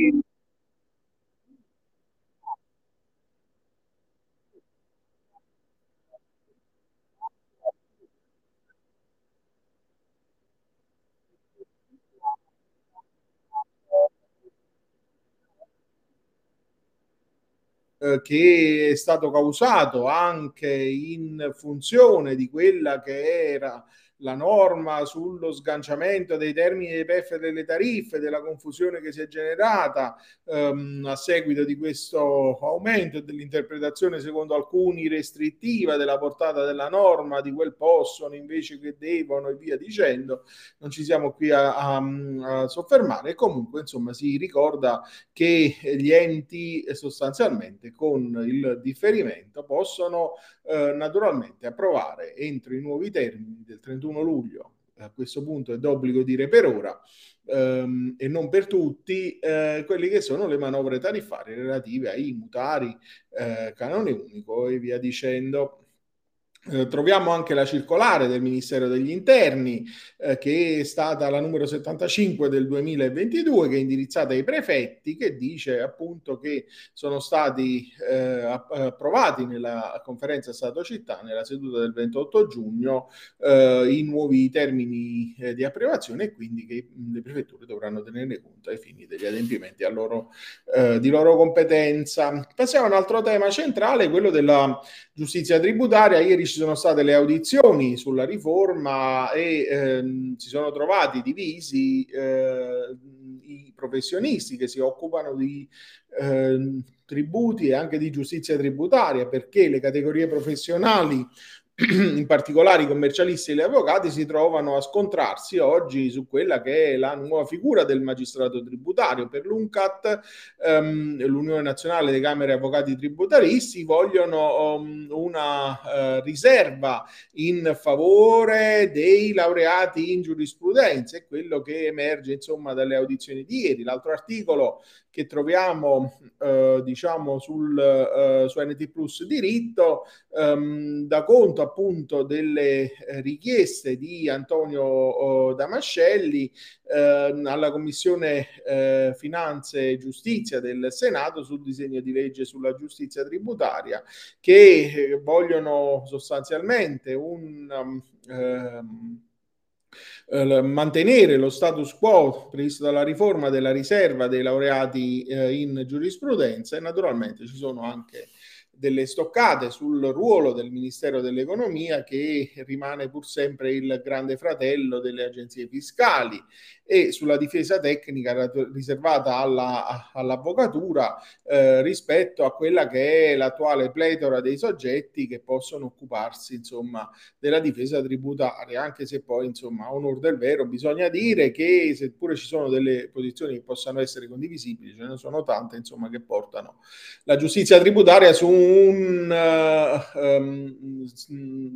really Eh, che è stato causato anche in funzione di quella che era la norma sullo sganciamento dei termini dei PEF e delle tariffe, della confusione che si è generata ehm, a seguito di questo aumento e dell'interpretazione secondo alcuni restrittiva della portata della norma, di quel possono invece che devono e via dicendo, non ci siamo qui a, a, a soffermare. comunque, insomma, si ricorda che gli enti sostanzialmente con il differimento possono eh, naturalmente approvare entro i nuovi termini del 31 luglio, a questo punto è d'obbligo dire per ora, ehm, e non per tutti, eh, quelli che sono le manovre tariffarie relative ai mutari, eh, canone unico e via dicendo. Eh, troviamo anche la circolare del Ministero degli Interni, eh, che è stata la numero 75 del 2022, che è indirizzata ai prefetti, che dice appunto che sono stati eh, approvati nella conferenza Stato-Città, nella seduta del 28 giugno, eh, i nuovi termini eh, di approvazione e quindi che le prefetture dovranno tenerne conto ai fini degli adempimenti loro, di loro competenza. Passiamo a un altro tema centrale, quello della giustizia tributaria. Ieri ci sono state le audizioni sulla riforma e ehm, si sono trovati divisi eh, i professionisti che si occupano di eh, tributi e anche di giustizia tributaria perché le categorie professionali in particolare i commercialisti e gli avvocati si trovano a scontrarsi oggi su quella che è la nuova figura del magistrato tributario. Per l'UNCAT, ehm, l'Unione Nazionale delle Camere Avvocati Tributaristi, vogliono um, una uh, riserva in favore dei laureati in giurisprudenza, è quello che emerge insomma dalle audizioni di ieri. L'altro articolo che troviamo eh, diciamo sul, eh, su NT Plus diritto ehm, da conto appunto delle eh, richieste di Antonio oh, Damascelli ehm, alla Commissione eh, Finanze e Giustizia del Senato sul disegno di legge sulla giustizia tributaria che eh, vogliono sostanzialmente un um, eh, mantenere lo status quo previsto dalla riforma della riserva dei laureati in giurisprudenza e naturalmente ci sono anche delle stoccate sul ruolo del Ministero dell'Economia che rimane pur sempre il grande fratello delle agenzie fiscali. E sulla difesa tecnica riservata alla, all'avvocatura eh, rispetto a quella che è l'attuale pletora dei soggetti che possono occuparsi insomma della difesa tributaria. Anche se poi insomma a onor del vero bisogna dire che seppure ci sono delle posizioni che possano essere condivisibili ce ne sono tante insomma che portano la giustizia tributaria su un uh, um,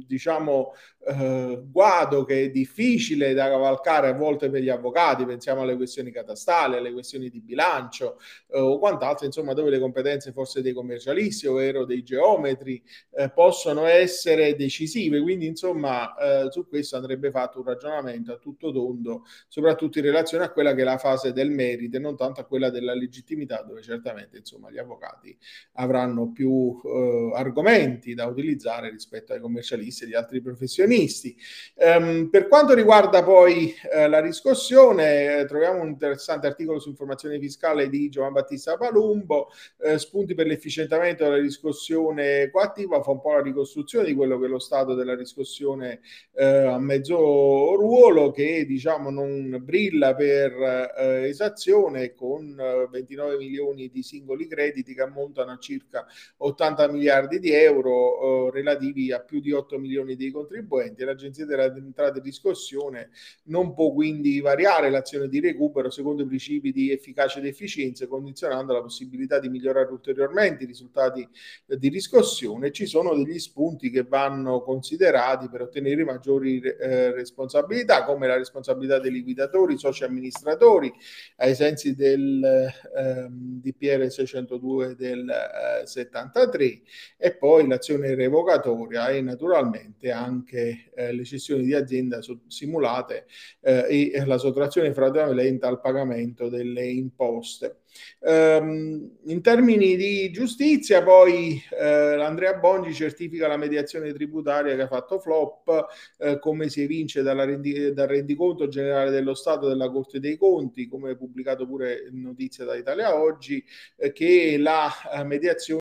diciamo uh, guado che è difficile da cavalcare a volte per gli avvocati, pensiamo alle questioni catastali, alle questioni di bilancio uh, o quant'altro, insomma, dove le competenze forse dei commercialisti, ovvero dei geometri, possono essere decisive. Quindi, insomma, su questo andrebbe fatto un ragionamento a tutto tondo, soprattutto in relazione a quella che è la fase del merito e non tanto a quella della legittimità, dove certamente, insomma, gli avvocati avranno più eh, argomenti da utilizzare rispetto ai commercialisti e agli altri professionisti. Um, per quanto riguarda poi eh, la riscossione, eh, troviamo un interessante articolo su informazione fiscale di Giovan Battista Palumbo, eh, spunti per l'efficientamento della riscossione coattiva, fa un po' la ricostruzione di quello che è lo stato della riscossione eh, a mezzo ruolo che diciamo non brilla per eh, esazione con 29 milioni di singoli crediti che ammontano a circa 80 60 miliardi di euro eh, relativi a più di 8 milioni di contribuenti. L'Agenzia delle Entrate di Riscossione non può quindi variare l'azione di recupero secondo i principi di efficacia ed efficienza, condizionando la possibilità di migliorare ulteriormente i risultati di riscossione. Ci sono degli spunti che vanno considerati per ottenere maggiori eh, responsabilità, come la responsabilità dei liquidatori, soci amministratori, ai sensi del eh, DPR 602 del eh, 73 3 e poi l'azione revocatoria e naturalmente anche eh, le cessioni di azienda simulate eh, e la sottrazione fraudolenta al pagamento delle imposte. Um, in termini di giustizia, poi eh, Andrea Bongi certifica la mediazione tributaria che ha fatto flop, eh, come si evince rendi- dal rendiconto generale dello Stato della Corte dei Conti, come pubblicato pure in notizia da Italia Oggi, eh, che la eh, mediazione